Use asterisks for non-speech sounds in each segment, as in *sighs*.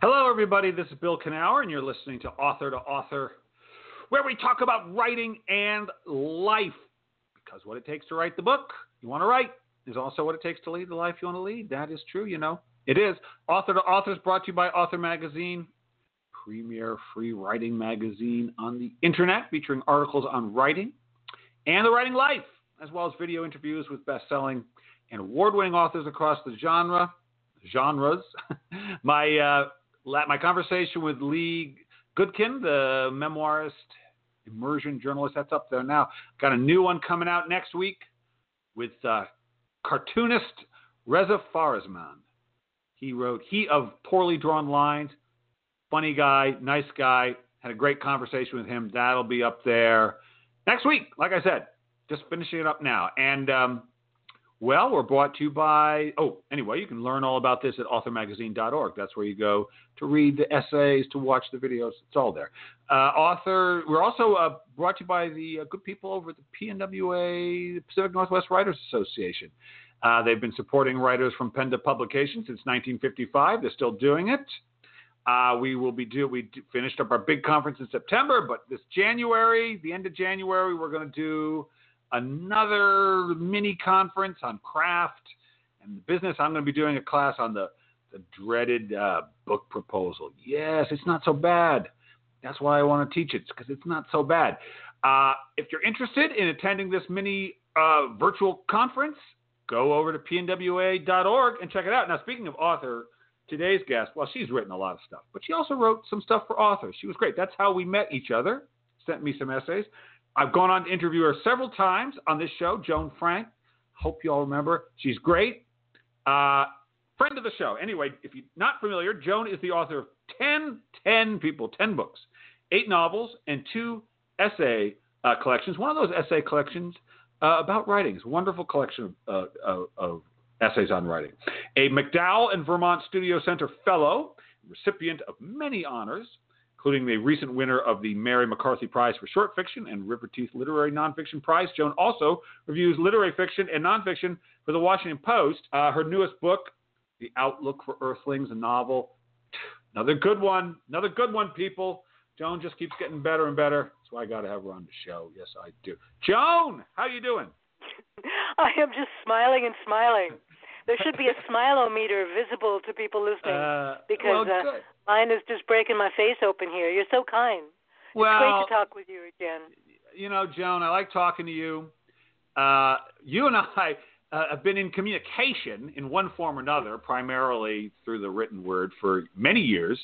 Hello, everybody. This is Bill Kenower, and you're listening to Author to Author, where we talk about writing and life. Because what it takes to write the book you want to write is also what it takes to lead the life you want to lead. That is true, you know. It is. Author to Author is brought to you by Author Magazine, premier free writing magazine on the internet, featuring articles on writing and the writing life, as well as video interviews with best-selling and award-winning authors across the genre genres. *laughs* my uh, my conversation with Lee Gutkind, the memoirist, immersion journalist, that's up there now. Got a new one coming out next week with uh, cartoonist Reza Farazmand. He wrote He of Poorly Drawn Lines. Funny guy, nice guy. Had a great conversation with him. That'll be up there next week. Like I said, just finishing it up now. And um, well, we're brought to you by, oh, anyway, you can learn all about this at authormagazine.org. That's where you go to read the essays, to watch the videos. It's all there. Uh, author, we're also uh, brought to you by the uh, good people over at the PNWA, the Pacific Northwest Writers Association. Uh, they've been supporting writers from pen to publication since 1955. They're still doing it. Uh, we will be do we finished up our big conference in September, but this January, the end of January, we're going to do another mini conference on craft and the business. I'm going to be doing a class on the, the dreaded uh, book proposal. Yes, it's not so bad. That's why I want to teach it because it's not so bad. Uh, if you're interested in attending this mini uh, virtual conference, go over to pnwa.org and check it out. Now, speaking of author, today's guest, well, she's written a lot of stuff, but she also wrote some stuff for authors. She was great. That's how we met each other. Sent me some essays. I've gone on to interview her several times on this show, Joan Frank. Hope you all remember. She's great. Uh, friend of the show. Anyway, if you're not familiar, Joan is the author of 10, 10 people, 10 books, eight novels, and two essay uh, collections. One of those essay collections uh, about writing. It's a wonderful collection of, uh, of essays on writing. A MacDowell and Vermont Studio Center Fellow, recipient of many honors, including the recent winner of the Mary McCarthy Prize for Short Fiction and River Teeth Literary Nonfiction Prize. Joan also reviews literary fiction and nonfiction for the Washington Post. Uh, her newest book, The Outlook for Earthlings, a novel. Another good one. Another good one, people. Joan just keeps getting better and better. That's why I got to have her on the show. Yes, I do. Joan, how are you doing? *laughs* I am just smiling and smiling. There should be a smilometer visible to people listening Uh, because well, uh, mine is just breaking my face open here. You're so kind. Well, it's great to talk with you again. you know, Joan, I like talking to you. Uh, you and *laughs* I uh, have been in communication in one form or another, primarily through the written word, for many years.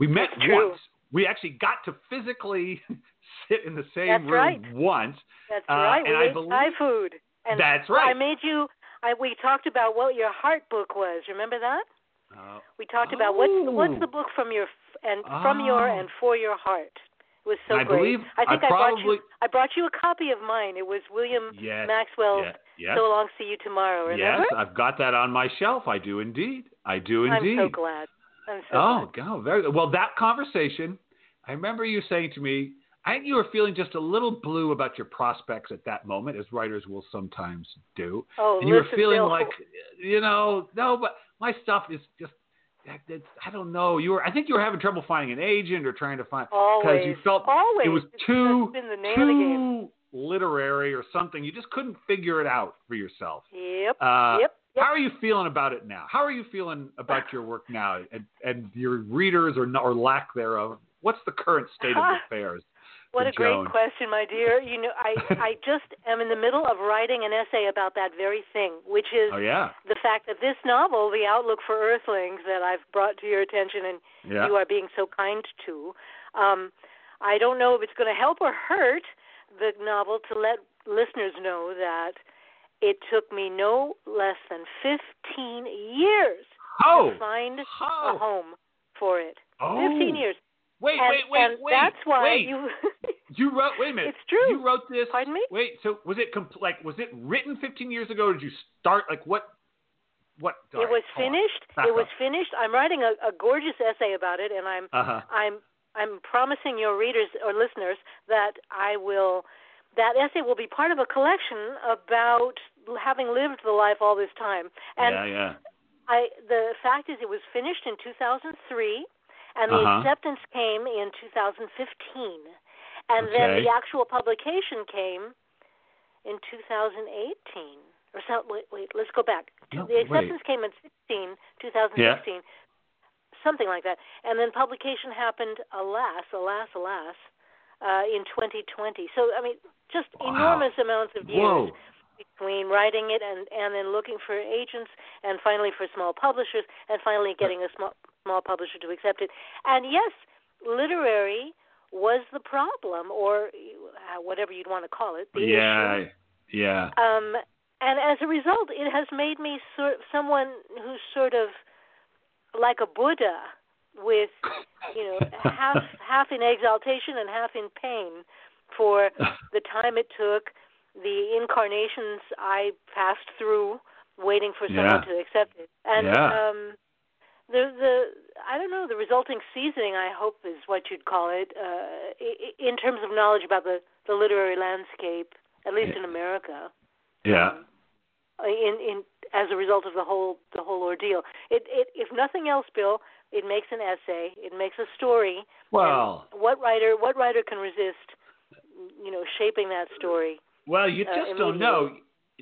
We met once. We actually got to physically *laughs* sit in the same That's room right. once. That's Uh, right. and we I ate believe- Thai food. And That's right. I made you. I, we talked about what your heart book was. Remember that? Uh, We talked about what's the, what's Oh. the book from your and from your Oh. and for your heart. It was so I great. believe I think I brought probably you. I brought you a copy of mine. It was William yes, Maxwell's yes, yes, "So Long, See You Tomorrow." Remember? yes. I've got that on my shelf. I do indeed. I do indeed. I'm so glad. I'm so Oh, glad. God, very well. That conversation, I remember you saying to me, I think you were feeling just a little blue about your prospects at that moment, as writers will sometimes do. Oh, and you were feeling Bill. like, you know, no, but my stuff is just, it's, I don't know. You were, I think you were having trouble finding an agent or trying to find because you felt always. it was too the name of the game. too literary or something. You just couldn't figure it out for yourself. Yep. Uh, yep. Yep. How are you feeling about it now? How are you feeling about your work now and, and your readers or, or lack thereof? What's the current state of *laughs* affairs? What a great question, my dear. You know, I *laughs* I just am in the middle of writing an essay about that very thing, which is Oh yeah, the fact that this novel, The Outlook for Earthlings, that I've brought to your attention and yeah. you are being so kind to, um, I don't know if it's going to help or hurt the novel to let listeners know that it took me no less than 15 years Oh, to find a oh, home for it. oh. 15 years. Wait, and, wait, wait, and wait. that's why wait. you. *laughs* You wrote. Wait a minute. It's true. You wrote this. Pardon me? Wait. So was it compl- like was it written 15 years ago? Or did you start like what? What? it was finished. It was finished. I'm writing a, a gorgeous essay about it, and I'm Uh huh. I'm I'm promising your readers or listeners that I will that essay will be part of a collection about having lived the life all this time. And yeah, yeah. I the fact is it was finished in 2003 and the Uh-huh. acceptance came in 2015, and Okay. then the actual publication came in 2018. Or so, wait, wait, let's go back. No, the acceptance came in 16, 2016, something like that, and then publication happened, alas, alas, alas, uh, in 2020. So I mean, just Wow. enormous amounts of years Whoa. between writing it and and then looking for agents and finally for small publishers and finally getting a small small publisher to accept it. And yes, literary was the problem or uh, whatever you'd want to call it. The yeah, issue. yeah. Um and as a result, it has made me sort of someone who's sort of like a Buddha with you know half *laughs* half in exaltation and half in pain for *laughs* the time it took, the incarnations I passed through, waiting for someone Yeah. to accept it, and Yeah. um, the the I don't know the resulting seasoning. I hope is what you'd call it uh, in terms of knowledge about the the literary landscape, at least in America. yeah. Um, in in as a result of the whole the whole ordeal. It it if nothing else, Bill, it makes an essay. It makes a story. Well, what writer what writer can resist you know shaping that story? well, you uh, just don't know.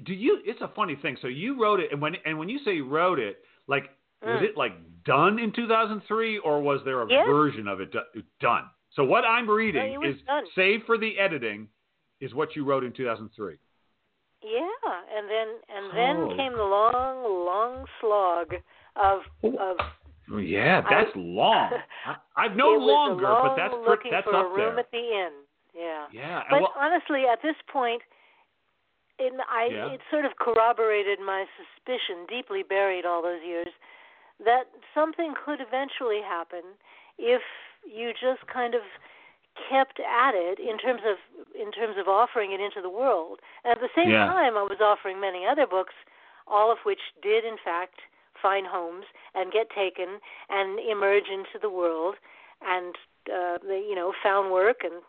Do you? It's a funny thing. So you wrote it, and when and when you say you wrote it, like was Mm. it like done in 2003, or was there a Yes. version of it do- done? So what I'm reading is, done. save for the editing, is what you wrote in 2003. Yeah, and then and then Oh. came the long long slog of of Oh, yeah, I- that's long. *laughs* I, I've known longer, long but that's looking that's for up a room there. at the inn. Yeah. Yeah, But well, honestly, at this point, it, I, Yeah. it sort of corroborated my suspicion, deeply buried all those years, that something could eventually happen if you just kind of kept at it in terms of in terms of offering it into the world. And at the same Yeah. time, I was offering many other books, all of which did in fact find homes and get taken and emerge into the world, and uh, they you know found work and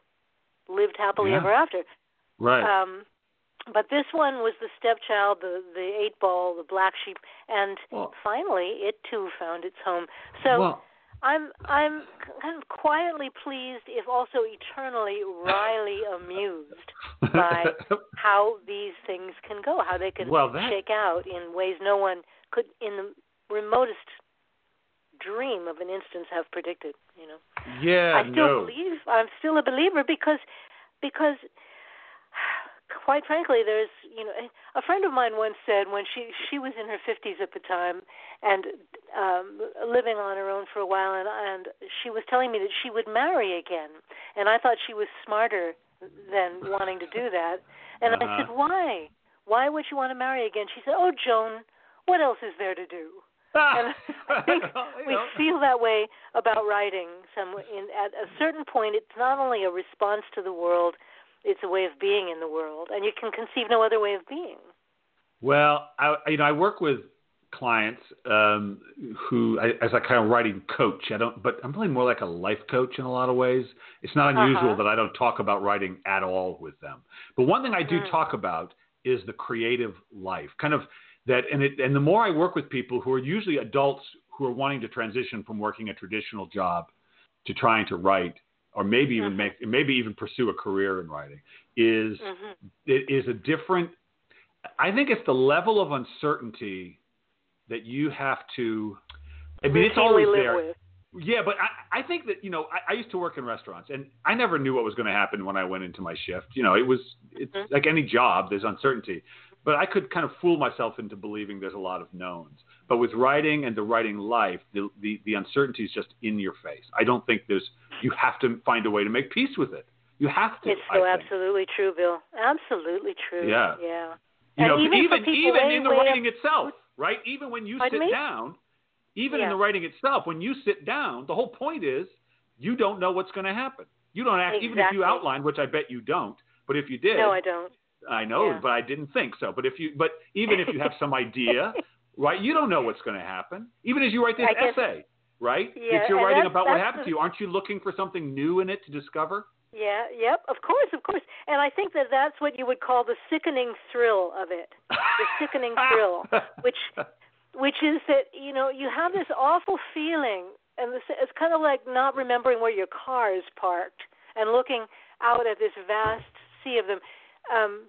lived happily Yeah. ever after. right. Um, but this one was the stepchild, the the eight ball, the black sheep, and Well- finally it too found its home. So well, I'm I'm kind of quietly pleased, if also eternally wryly *laughs* amused by how these things can go, how they can Well, that- shake out in ways no one could, in the remotest dream of an instance, have predicted. You know. yeah, I still no. believe I'm still a believer because because quite frankly there's you know a friend of mine once said when she she was in her 50s at the time and um living on her own for a while and and she was telling me that she would marry again. And I thought she was smarter than wanting to do that. And I Uh-huh. said why? Why would you want to marry again? She said oh Joan what else is there to do? And I think *laughs* we feel that way about writing. Some in at a certain point, it's not only a response to the world; it's a way of being in the world, and you can conceive no other way of being. Well, I you know I work with clients um, who I, as a kind of writing coach. I don't, but I'm really more like a life coach in a lot of ways. It's not unusual Uh-huh. that I don't talk about writing at all with them. But one thing I do Mm. talk about is the creative life, kind of that. And it, and the more I work with people who are usually adults who are wanting to transition from working a traditional job to trying to write, or maybe even Mhm. make, maybe even pursue a career in writing, is hmm it is a different i think it's the level of uncertainty that you have to i mean it's always there with. yeah but i i think that you know i, I used to work in restaurants and i never knew what was going to happen when i went into my shift you know it was it's Mhm. like any job there's uncertainty but i could kind of fool myself into believing there's a lot of knowns but with writing and the writing life the the, the uncertainty is just in your face i don't think there's you have to find a way to make peace with it you have to It's so absolutely true, Bill. Absolutely true. Yeah. Yeah. You And know, even even even way, in the writing itself, right? Even when you sit me? down, even in the writing itself, when you sit down, the whole point is you don't know what's going to happen. You don't act, even if you outline, which I bet you don't. But if you did, No, I don't. I know, Yeah. but I didn't think so. But if you, but even if you have some idea, *laughs* right? You don't know what's going to happen. Even as you write this guess- essay, right? Yeah, if you're writing about what happened the- to you, aren't you looking for something new in it to discover? Yeah, yep, of course, of course. And I think that that's what you would call the sickening thrill of it. The *laughs* sickening thrill, which which is that, you know, you have this awful feeling and this, it's kind of like not remembering where your car is parked and looking out at this vast sea of them. Um,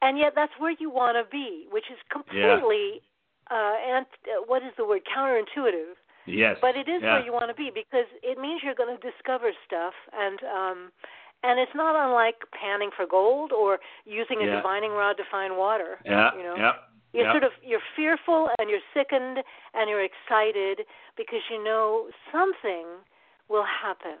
and yet that's where you want to be, which is completely. Uh, and uh, what is the word counterintuitive. Yes. But it is yeah. where you want to be because it means you're going to discover stuff and um and it's not unlike panning for gold or using a yeah. divining rod to find water. Yeah. You know. Yeah. You're sort of you're fearful and you're sickened and you're excited because you know something will happen.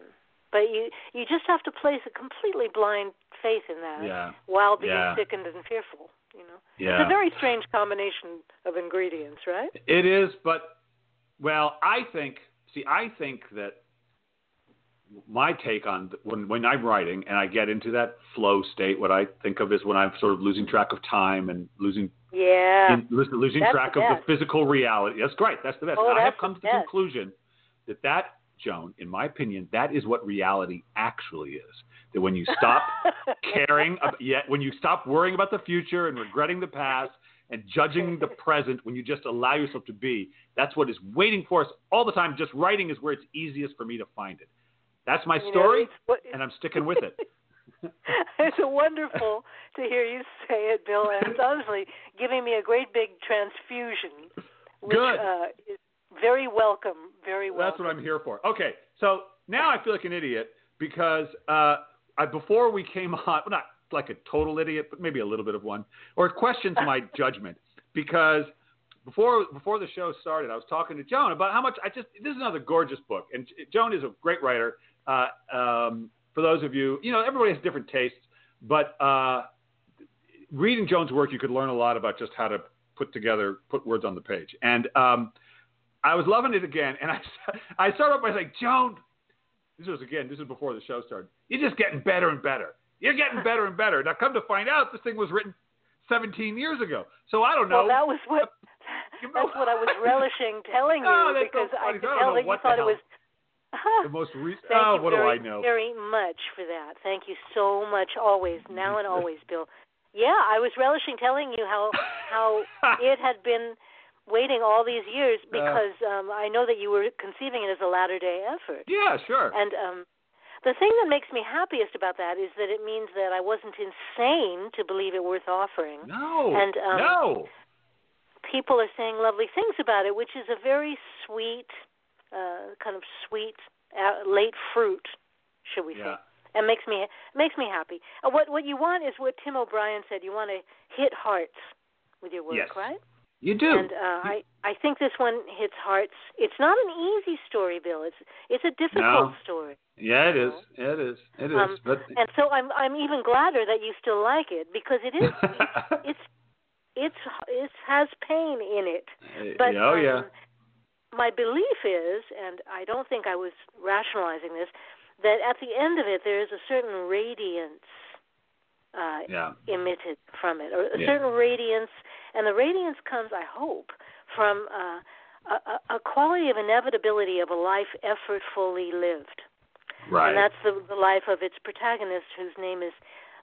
But you you just have to place a completely blind faith in that yeah. while being yeah. sickened and fearful. You know, yeah. it's a very strange combination of ingredients, right? It is, but well, I think. See, I think that my take on when when I'm writing and I get into that flow state, what I think of is when I'm sort of losing track of time and losing yeah in, losing that's track the of the physical reality. That's great. That's the best. Oh, I have come to the best. conclusion that that Joan, in my opinion, that is what reality actually is. That when you stop *laughs* caring, about, yet when you stop worrying about the future and regretting the past and judging the *laughs* present, when you just allow yourself to be, that's what is waiting for us all the time. Just writing is where it's easiest for me to find it. That's my You know, story, it's what- and I'm sticking with it. *laughs* *laughs* it's wonderful to hear you say it, Bill, and it's honestly giving me a great big transfusion, which Good. Uh, is very welcome. Very welcome. That's what I'm here for. Okay, so now I feel like an idiot because uh, I, before we came on, well, not like a total idiot, but maybe a little bit of one, or questions my *laughs* judgment. Because before before the show started, I was talking to Joan about how much I just this is another gorgeous book, and Joan is a great writer. Uh, um, for those of you, you know, everybody has different tastes, but uh, reading Joan's work, you could learn a lot about just how to put together, put words on the page, and um, I was loving it again, and I *laughs* I started off by saying, Joan, this was again, this is before the show started. You're just getting better and better. You're getting better and better. Now, come to find out, this thing was written 17 years ago. So I don't know. Well, that was what You know- that's what I was *laughs* relishing telling ah, you Oh, that's so because I could I tell that you thought it was. *laughs* *laughs* the most recent. Oh, you what very, do I know? very much for that. Thank you so much, always, now and always, Bill. Yeah, I was relishing telling you how how it had been waiting all these years because um, I know that you were conceiving it as a latter day effort. Yeah, sure. And um, the thing that makes me happiest about that is that it means that I wasn't insane to believe it worth offering. no. and, um, no. People are saying lovely things about it, which is a very sweet, uh, kind of sweet uh, late fruit, should we Yeah. say? And makes me makes me happy. Uh, what what you want is what Tim O'Brien said. You want to hit hearts with your work, Yes. right? You do. And uh, I I think this one hits hearts. It's not an easy story, Bill. It's it's a difficult No. story. yeah, it is. It is. It is. Um, but And so I'm I'm even gladder that you still like it because it is *laughs* it's it's it has pain in it. But oh yeah. um, my belief is, and I don't think I was rationalizing this, that at the end of it there is a certain radiance uh, Yeah. emitted from it, or a Yeah. certain radiance, and the radiance comes, I hope, from uh, a, a- a quality of inevitability of a life effortfully lived. Right. And that's the, the life of its protagonist, whose name is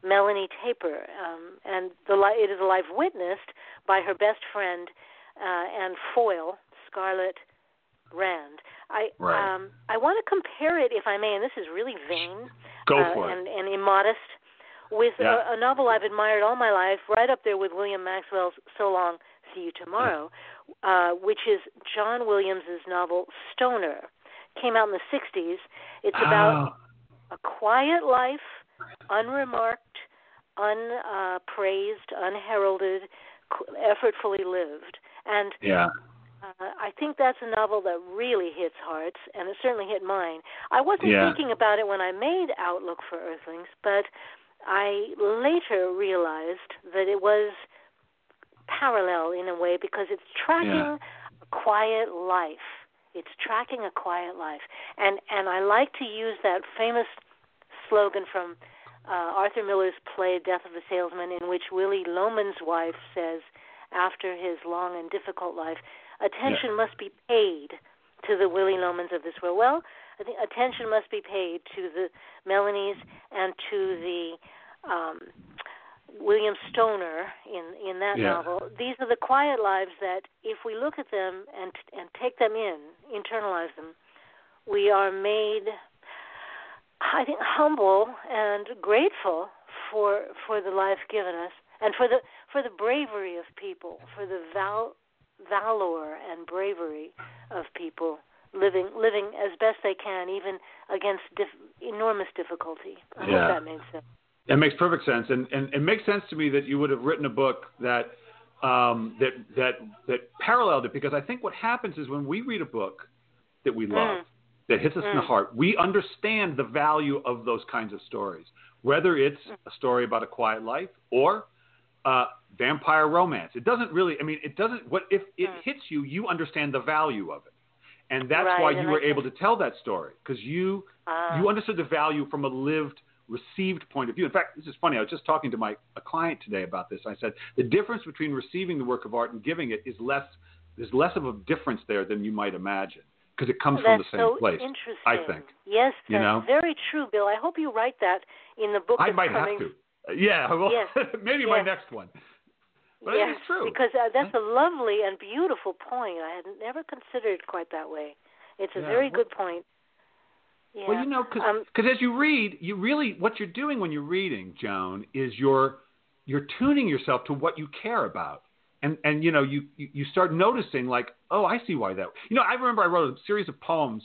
Melanie Taper. Um, and the li- it is a life witnessed by her best friend uh, and foil, Scarlett Rand. I Right. um, I want to compare it, if I may, and this is really vain Go uh, for it. and, and immodest, with Yeah. a, a novel I've admired all my life, right up there with William Maxwell's "So Long, See You Tomorrow," uh, which is John Williams's novel Stoner. Came out in the '60s. It's about Oh, a quiet life, unremarked, unpraised, unheralded, qu- effortfully lived. And yeah. uh, I think that's a novel that really hits hearts, and it certainly hit mine. I wasn't Yeah. thinking about it when I made Outlook for Earthlings, but I later realized that it was parallel in a way because it's tracking Yeah. a quiet life. It's tracking a quiet life, and and I like to use that famous slogan from uh, Arthur Miller's play Death of a Salesman, in which Willy Loman's wife says, after his long and difficult life, attention must be paid to the Willy Lomans of this world. Well, I think attention must be paid to the Melanies and to the um, William Stoner in in that Yeah. novel. These are the quiet lives that, if we look at them and and take them in, internalize them, we are made, I think, humble and grateful for for the life given us, and for the for the bravery of people, for the val, valor and bravery of people living living as best they can, even against dif- enormous difficulty. I yeah. hope that makes sense. It makes perfect sense, and, and it makes sense to me that you would have written a book that um, that that that paralleled it because I think what happens is when we read a book that we love, mm. that hits us mm. in the mm. heart, we understand the value of those kinds of stories. Whether it's mm. a story about a quiet life or uh, vampire romance, it doesn't really. I mean, it doesn't. What if it mm. hits you? You understand the value of it, and that's right, why you were able to tell that story because you uh, you understood the value from a lived received point of view. In fact, this is funny. I was just talking to my a client today about this. I said the difference between receiving the work of art and giving it is less. There's less of a difference there than you might imagine because it comes from the same so place. Interesting. I think. Yes, you know? very true, Bill. I hope you write that in the book. I might coming. have to. Yeah, well, yes. *laughs* maybe yes. my next one. But yes, it's true. because uh, that's a lovely and beautiful point. I had never considered it quite that way. It's a Yeah, very good point. Yeah. Well, you know, because Um, as you read, you really what you're doing when you're reading, Joan, is you're you're tuning yourself to what you care about, and and you know you you start noticing like, oh, I see why that. You know, I remember I wrote a series of poems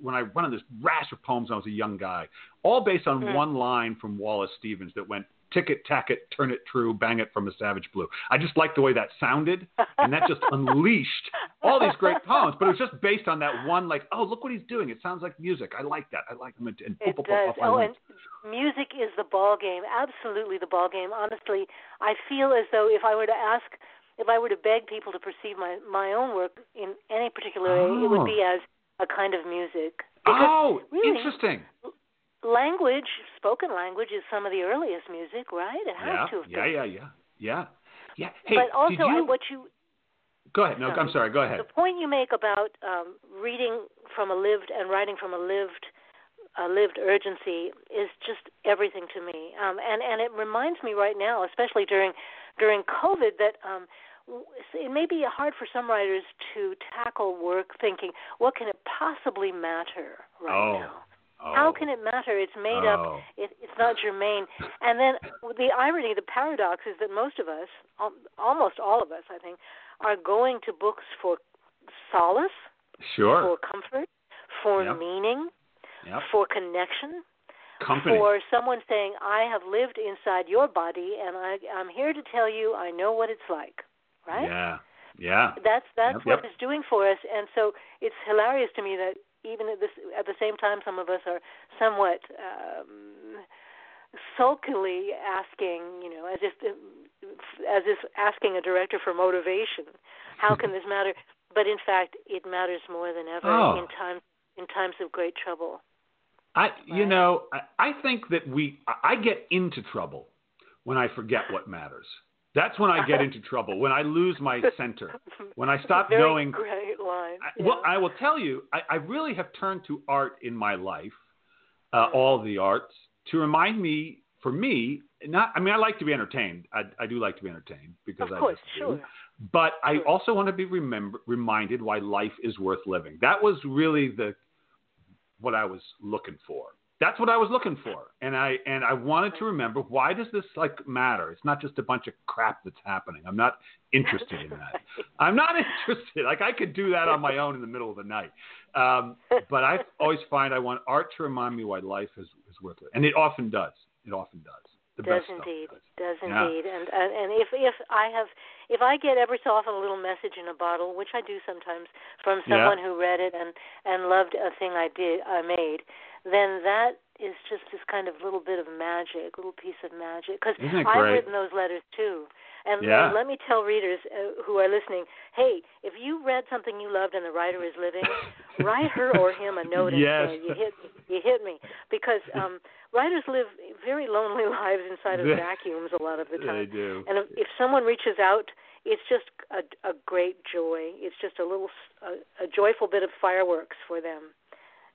when I went on this rash of poems when I was a young guy, all based on Hmm. one line from Wallace Stevens that went. Tick it, tack it, turn it true, bang it from a savage blue. I just liked the way that sounded, and that just *laughs* unleashed all these great poems. But it was just based on that one, like, oh, look what he's doing. It sounds like music. I like that. I like him. And, and It poof, does. I Oh, and music is the ball game. Absolutely the ball game. Honestly, I feel as though if I were to ask, if I were to beg people to perceive my my own work in any particular way, it Oh. would be oh. as a kind of music. Because oh, really, interesting. Language, spoken language, is some of the earliest music, right? It has Yeah, to have yeah, been. yeah, yeah, yeah, yeah. Hey, but also, you... What you Go ahead. No, sorry. I'm sorry. Go ahead. The point you make about um, reading from a lived and writing from a lived a lived urgency is just everything to me. Um, and and it reminds me right now, especially during during COVID, that um, it may be hard for some writers to tackle work thinking, what can it possibly matter right Oh. now? Oh. How can it matter? It's made up. Oh. It, it's not germane. And then the irony, the paradox, is that most of us, almost all of us, I think, are going to books for solace, Sure. for comfort, for Yep. meaning, Yep. for connection, Company. for someone saying, "I have lived inside your body, and I, I'm here to tell you I know what it's like." Right? Yeah. Yeah. That's that's Yep, what yep. it's doing for us, and so it's hilarious to me that even at this at the same time, some of us are somewhat um, sulkily asking, you know, as if as if asking a director for motivation, how can this matter? *laughs* But in fact, it matters more than ever Oh. in times in times of great trouble. I, you Right. know, I, I think that we, I I get into trouble when I forget what matters. That's when I get into *laughs* trouble. When I lose my center. When I stop going. Very knowing. great line. I, yeah. Well, I will tell you, I, I really have turned to art in my life, uh, Mm. all the arts, to remind me, for me, not. I mean, I like to be entertained. I, I do like to be entertained because of I course, sure. do. But I also want to be remember, reminded why life is worth living. That was really the what I was looking for. That's what I was looking for, and I and I wanted to remember why does this like matter? It's not just a bunch of crap that's happening. I'm not interested in that. *laughs* I'm not interested. Like I could do that on my own in the middle of the night. Um, but I always find I want art to remind me why life is, is worth it, and it often does. It often does. The does indeed, does. does Yeah. indeed, and and and if if I have if I get every so often a little message in a bottle, which I do sometimes from Yeah. someone who read it and and loved a thing I did I made, then that is just this kind of little bit of magic, little piece of magic. Because I've written those letters too, and, Yeah. let me tell readers uh, who are listening, hey, if you read something you loved and the writer is living, *laughs* write her or him a note and Yes. say you hit you hit me because um writers live very lonely *laughs* lives inside of vacuums a lot of the time. They do. And if, if someone reaches out, it's just a, a great joy. It's just a little a, a joyful bit of fireworks for them,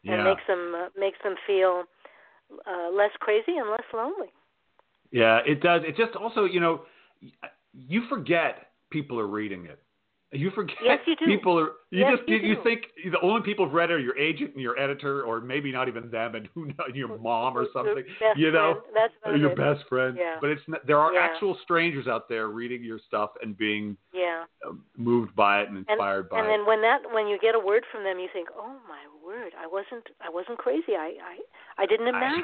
Yeah. and makes them uh, makes them feel uh, less crazy and less lonely. Yeah, it does. It just also, you know, you forget people are reading it. You forget Yes, you do. people are. You Yes, just you you, think the only people who've read it are your agent and your editor, or maybe not even them, and who knows, your mom or something. You know, friend. That's about your it. best friend. Yeah. But it's not, there are Yeah. actual strangers out there reading your stuff and being Yeah. uh, moved by it and And, inspired by and it. And then when that when you get a word from them, you think, "Oh my word! I wasn't I wasn't crazy. I I, I didn't imagine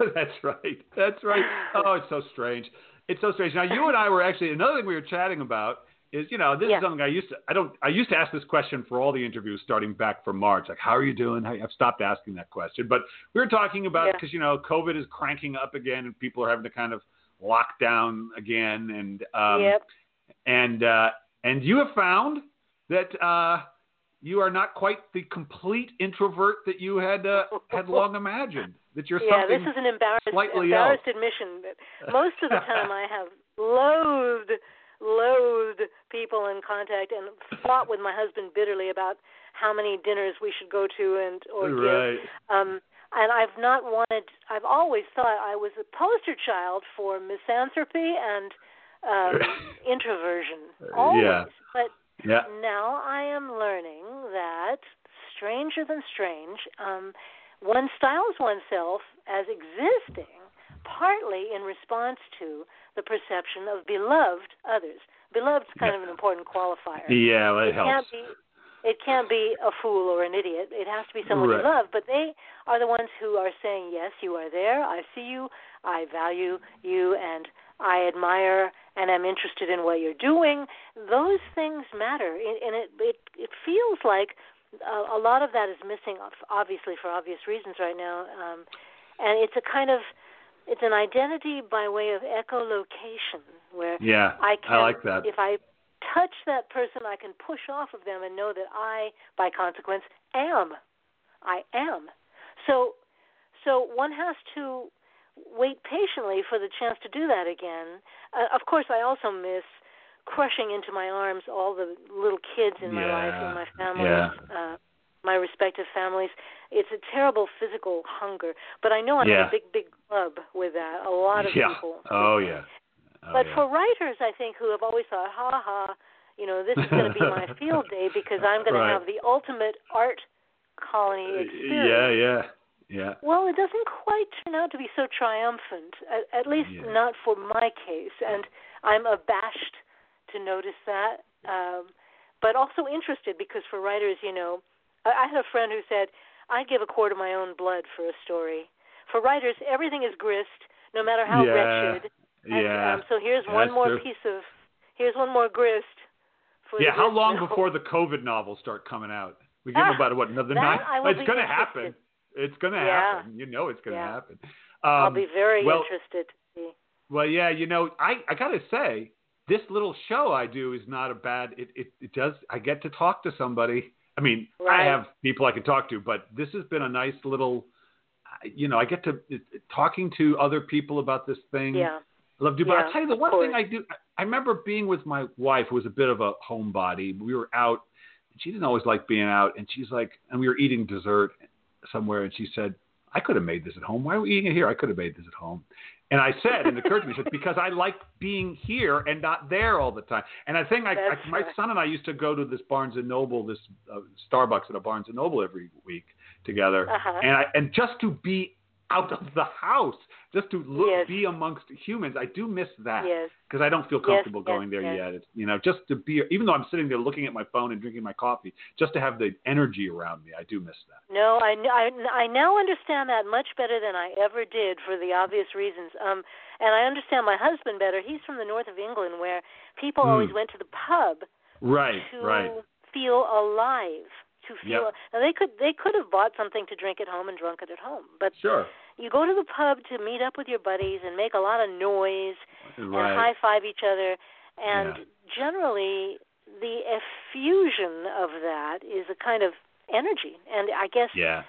it." *laughs* That's right. That's right. *sighs* Oh, it's so strange. It's so strange. Now, you and I were actually another thing we were chatting about is you know this Yeah. is something I used to I don't I used to ask this question for all the interviews starting back from March like how are you doing How- I've stopped asking that question but we were talking about Yeah. because you know COVID is cranking up again and people are having to kind of lock down again and um, yep. and uh, and you have found that uh, you are not quite the complete introvert that you had uh, had *laughs* long imagined that you're Yeah, something this is an embarrassed slightly embarrassed admission. That most of the time I have *laughs* loathed loathed people in contact and fought with my husband bitterly about how many dinners we should go to and or give. Um and I've not wanted I've always thought I was a poster child for misanthropy and um *laughs* introversion. Always. Yeah. But yeah now I am learning that stranger than strange, um, one styles oneself as existing partly in response to the perception of beloved others. Beloved's kind of an important qualifier. yeah well, it it can't helps be it can't be a fool or an idiot. It has to be someone Right. you love. But they are the ones who are saying, Yes, you are there, I see you, I value you and I admire and am interested in what you're doing. Those things matter, and it it, it feels like a, a lot of that is missing, obviously for obvious reasons right now. Um, and it's a kind of it's an identity by way of echolocation, where yeah I can, I like that if I touch that person, I can push off of them and know that I, by consequence, am. I am. So, so one has to wait patiently for the chance to do that again. Uh, of course, I also miss crushing into my arms all the little kids in my life Yeah. and my family, Yeah. uh, my respective families. It's a terrible physical hunger, but I know I'm in a big, big club with that. A lot of yeah people. oh yeah oh, But yeah. for writers, I think who have always thought, ha ha, you know, this is going to be my *laughs* field day because I'm going Right. to have the ultimate art colony Uh, experience. yeah yeah yeah Well, it doesn't quite turn out to be so triumphant, at, at least Yeah. not for my case, and I'm abashed to notice that, um, but also interested because for writers, you know, I, had a friend who said, "I'd give a quart of my own blood for a story." For writers, everything is grist, no matter how yeah wretched. And, yeah um, so here's Yeah, one more true. piece of, here's one more grist. For yeah how long mill. before the COVID novels start coming out we give them Ah, about what another nine it's gonna interested. happen it's gonna Yeah. happen you know it's gonna happen um, I'll be very well, interested to see. Well, yeah, you know, I I gotta say, this little show I do is not a bad. It it, it does. I get to talk to somebody. I mean, Right. I have people I can talk to, but this has been a nice little. You know, I get to it, talking to other people about this thing. Yeah. I love to. But Yeah, I'll tell you the one thing. I do. I remember being with my wife, who was a bit of a homebody. We were out. and She didn't always like being out, and she's like, and we were eating dessert somewhere, and she said, "I could have made this at home. Why are we eating it here? I could have made this at home." And I said, and it occurred to me, because I like being here and not there all the time. And I think I, I my son and I used to go to this Barnes and Noble, this uh, Starbucks at a Barnes and Noble every week together, Uh-huh. and I and just to be out of the house, just to look, Yes. be amongst humans, I do miss that Yes. because I don't feel comfortable yes, going there yes. yet. It's, you know, just to be, even though I'm sitting there looking at my phone and drinking my coffee, just to have the energy around me, I do miss that. No, I, I, I now understand that much better than I ever did for the obvious reasons. Um, and I understand my husband better. He's from the north of England, where people Hmm. always went to the pub Right, to right. feel alive. To feel Yep. now they could they could have bought something to drink at home and drunk it at home, but Sure. You go to the pub to meet up with your buddies and make a lot of noise and high five each other. And Yeah. generally, the effusion of that is a kind of energy, and I guess Yeah.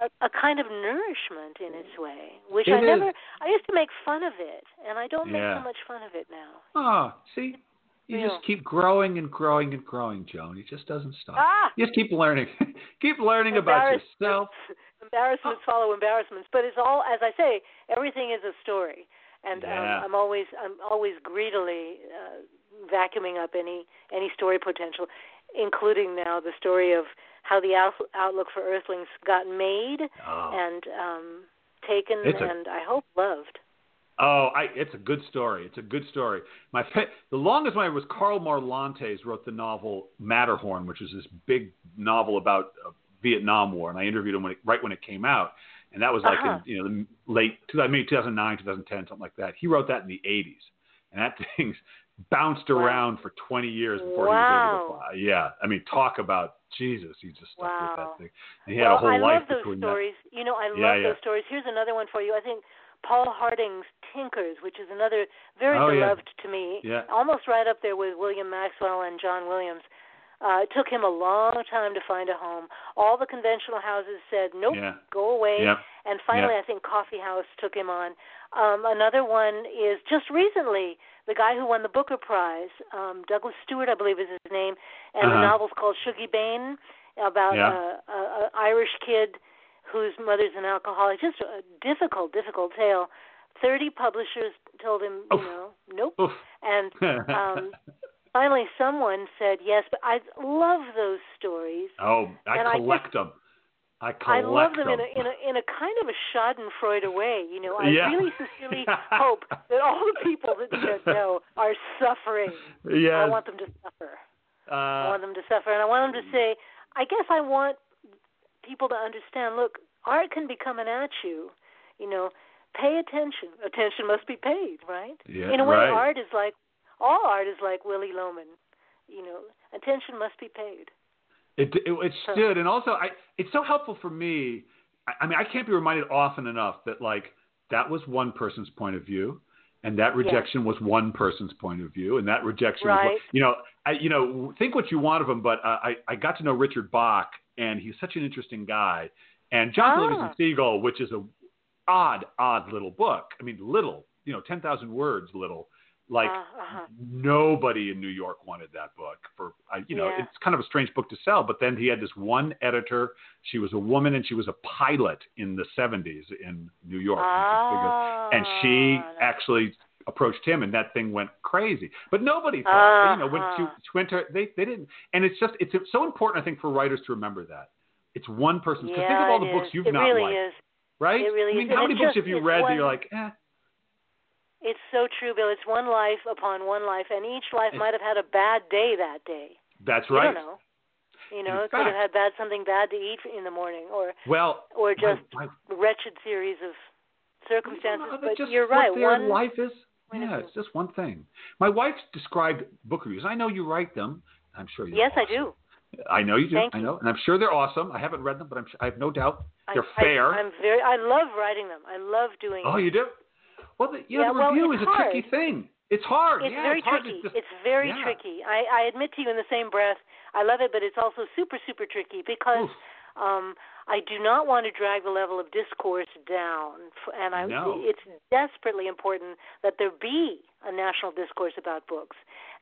a, a kind of nourishment in its way, which It I is. never. I used to make fun of it, and I don't make so much fun of it now. Oh, see, you Yeah. just keep growing and growing and growing, Joan. It just doesn't stop. Ah, You just keep learning. *laughs* keep learning about yourself. Embarrassments follow embarrassments, but it's all, as I say, everything is a story, and Yeah. um, I'm always, I'm always greedily uh, vacuuming up any any story potential, including now the story of how the out- outlook for Earthlings got made Oh. and um, taken, a- and I hope loved. Oh, I, it's a good story. It's a good story. My fa- the longest one was Karl Marlantes wrote the novel Matterhorn, which is this big novel about uh, Vietnam War, and I interviewed him when it, right when it came out, and that was like Uh-huh. in you know the late 2000, maybe 2009, 2010, something like that. He wrote that in the 80s, and that *laughs* thing's bounced Wow. around for 20 years before Wow. he was able to fly. Yeah, I mean, talk about Jesus. He just stuck with that thing, and he had well, a whole I life love those between stories. You know, I love Yeah, yeah. those stories. Here's another one for you. I think Paul Harding's Tinkers, which is another very Oh, yeah. beloved to me, Yeah. almost right up there with William Maxwell and John Williams. Uh, it took him a long time to find a home. All the conventional houses said, "Nope. Yeah. go away." Yeah. And finally, Yeah. I think Coffee House took him on. Um, another one is just recently the guy who won the Booker Prize, um, Douglas Stuart, I believe is his name, and the Uh-huh. novel's called Shuggie Bain about Yeah. a, a, a Irish kid whose mother's an alcoholic. Just a difficult, difficult tale. Thirty publishers told him, you know, nope. Oof. And *laughs* um, finally, someone said yes. But I love those stories. oh, I and I collect them. I collect them. I love them in a in a in a kind of a Schadenfreude way. You know, I Yeah. really sincerely hope that all the people that said no are suffering. Yeah. I want them to suffer. I Uh, want them to suffer, and I want them to say, I guess I want people to understand. Look, art can be coming at you. You know, pay attention. Attention must be paid, right? Yeah, in a way, right. art is like all art is like Willy Loman. You know, attention must be paid. It, it it stood, and also I it's so helpful for me. I, I mean, I can't be reminded often enough that like that was one person's point of view, and that rejection was one person's point of view, and that rejection was Right. one, you know I you know think what you want of him, but uh, I I got to know Richard Bach, and he's such an interesting guy, and Jonathan Ah. Livingston Seagull, which is a odd odd little book. I mean, little, you know, ten thousand words, little. Like Uh, uh-huh. nobody in New York wanted that book for I you know Yeah. it's kind of a strange book to sell but then he had this one editor she was a woman and she was a pilot in the 70s in New York Ah, and she that's- actually approached him and that thing went crazy but nobody thought you know when she, Uh-huh. she went to they they didn't and it's just it's so important I think for writers to remember that it's one person because yeah, think of all the books you've it not really liked is. right It really I mean is. how many books just- have you read that you're like eh It's so true, Bill. It's one life upon one life, and each life might have had a bad day that day. that's You right don't know. You know, In it could have had bad something bad to eat in the morning, or well or just wretched series of circumstances. No, but you're right. One life is. Yeah, it's just one thing. My wife described book reviews. I know you write them. I'm sure you. yes, I do. I know you do. Thank I you. know, and I'm sure they're awesome. I haven't read them, but I'm I have no doubt they're I, fair. I, I'm very. I love writing them. I love doing oh, it. you do? Well, the, you know, Yeah, the well, review is a tricky thing. It's hard. It's yeah, very it's hard tricky. Just, it's very yeah. tricky. I, I admit to you in the same breath, I love it, but it's also super, super tricky because Oof. um, I do not want to drag the level of discourse down, and I, No. it's desperately important that there be a national discourse about books.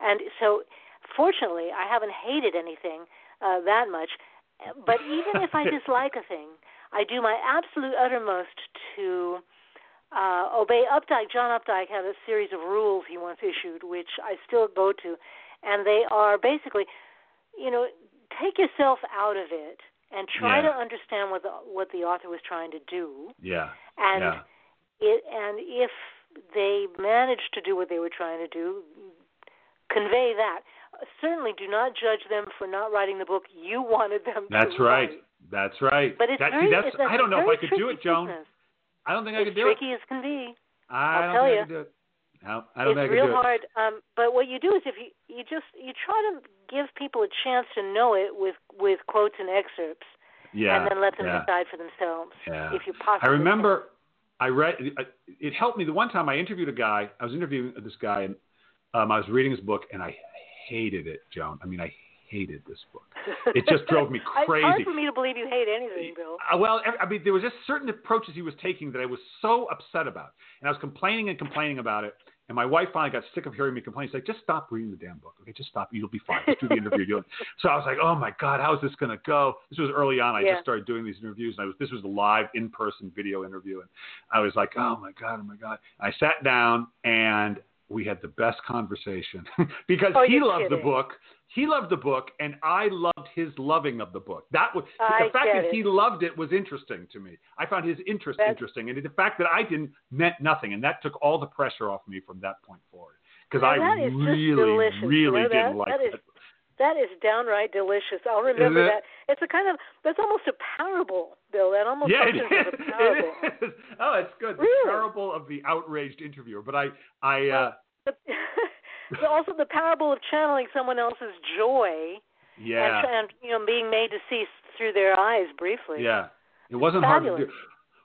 And so, fortunately, I haven't hated anything uh, that much. But even if I *laughs* dislike a thing, I do my absolute uttermost to uh, obey Updike. John Updike had a series of rules he once issued, which I still go to, and they are basically, you know, take yourself out of it and try Yeah. to understand what the what the author was trying to do, Yeah. and yeah. it and if they managed to do what they were trying to do, convey that. Certainly, do not judge them for not writing the book you wanted them to That's to right. write. That's right. But it's that, very, that's, it's I don't know if I could do it, Joan. business. I don't think I could do it. tricky as can be. I I'll don't tell think you. I could do it. No, I don't it's think I could real do it. It's real hard. Um, but what you do is if you you just you try to give people a chance to know it with with quotes and excerpts, Yeah. and then let them yeah. decide for themselves. Yeah. If you possibly I remember I read it helped me the one time I interviewed a guy. I was interviewing this guy and um, I was reading his book and I hated it, Joan. I mean, I hated this book. *laughs* It just drove me crazy. It's hard for me to believe you hate anything, Bill. Uh, well, I mean, there was just certain approaches he was taking that I was so upset about, and I was complaining and complaining about it. And my wife finally got sick of hearing me complain. She's like, "Just stop reading the damn book, okay? Just stop. You'll be fine. Just do the interview." You'll-" *laughs* so I was like, "Oh my God, how is this going to go?" This was early on. I Yeah. just started doing these interviews, and I was this was a live, in-person video interview, and I was like, "Oh my God, oh my God." I sat down and we had the best conversation *laughs* because oh, he loved kidding. the book. He loved the book, and I loved his loving of the book. That was I the fact that it. he loved it was interesting to me. I found his interest That's- interesting, and the fact that I didn't meant nothing, and that took all the pressure off me from that point forward. Because I just really. You really know didn't like That is it. That is downright delicious. I'll remember it? that. It's a kind of that's almost a parable, Bill. That almost Yeah, it is. as a *laughs* parable. It is. Oh, it's good. Really? The parable of the outraged interviewer. But I, I, uh, But, *laughs* but also the parable of channeling someone else's joy yeah. and, and you know being made to see through their eyes briefly. Yeah, it wasn't hard to do.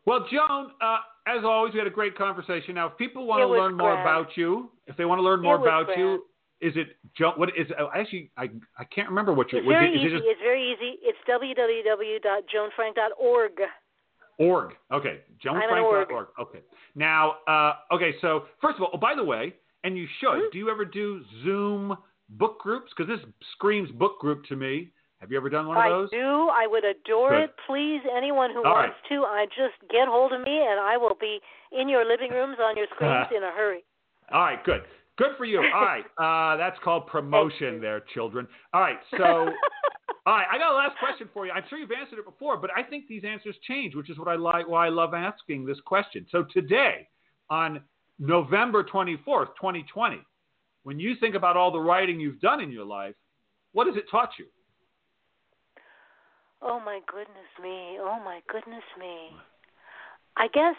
Well, Joan, uh, as always, we had a great conversation. Now, if people want It to learn more about you, if they want to learn more about grand. you, is it Joan? What is? Uh, actually, I I can't remember what you. It's very it, easy. it just It's very easy. It's www.joanfrank.org. org? Okay, I'm an org. joanfrank.org. Okay. Now, uh, okay. So first of all, oh, by the way, and you should. Mhm. Do you ever do Zoom book groups? Because this screams book group to me. Have you ever done one of those? I do. I would adore Good. it. Please, anyone who All wants to, I just get hold of me, and I will be in your living rooms on your *laughs* screens in a hurry. All right, good. Good for you. All right. *laughs* Uh, that's called promotion there, children. All right. So, all *laughs* right, I got a last question for you. I'm sure you've answered it before, but I think these answers change, which is what I like why I love asking this question. So today, on November 24th, 2020, when you think about all the writing you've done in your life, what has it taught you? Oh my goodness me. Oh my goodness me. I guess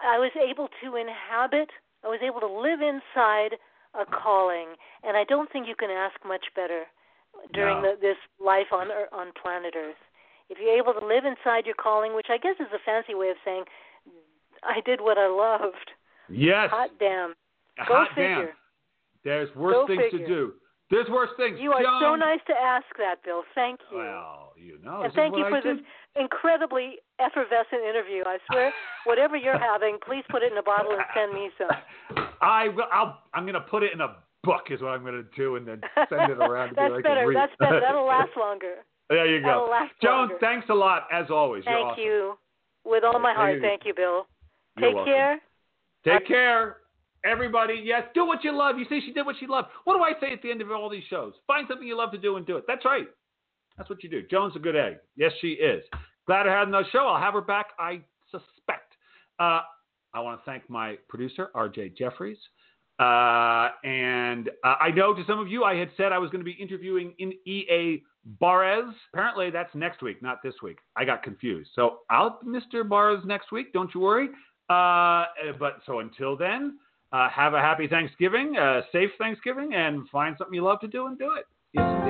I was able to inhabit, I was able to live inside a calling, and I don't think you can ask much better during No. the, this life on on planet Earth. If you're able to live inside your calling, which I guess is a fancy way of saying I did what I loved. Yes. Hot damn. Go Hot figure. damn. There's worse Go things figure. to do. There's worse things. You are so nice to ask that, Bill. Thank you. Well, you know. and thank you I for do. this incredibly effervescent interview. I swear, *laughs* whatever you're having, please put it in a bottle and send me some. *laughs* I will. I'll, I'm going to put it in a book. Is what I'm going to do, and then send it around. to *laughs* That's can better. That's better. That'll last longer. there you go. Joan, longer. thanks a lot as always. You're Thank awesome. you. With all my heart, thank you, Bill. You're Take welcome. care. Take care. Everybody, yes, do what you love. You see, she did what she loved. What do I say at the end of all these shows? Find something you love to do and do it. That's right. That's what you do. Joan's a good egg. Yes, she is. Glad to have her on the show. I'll have her back, I suspect. Uh, I want to thank my producer, RJ Jeffries. Uh, and uh, I know to some of you, I had said I was going to be interviewing in E.A. Barres. Apparently, that's next week, not this week. I got confused. So I'll Mr. Barres next week. Don't you worry. Uh, but so until then, uh, have a happy Thanksgiving, uh, safe Thanksgiving, and find something you love to do and do it.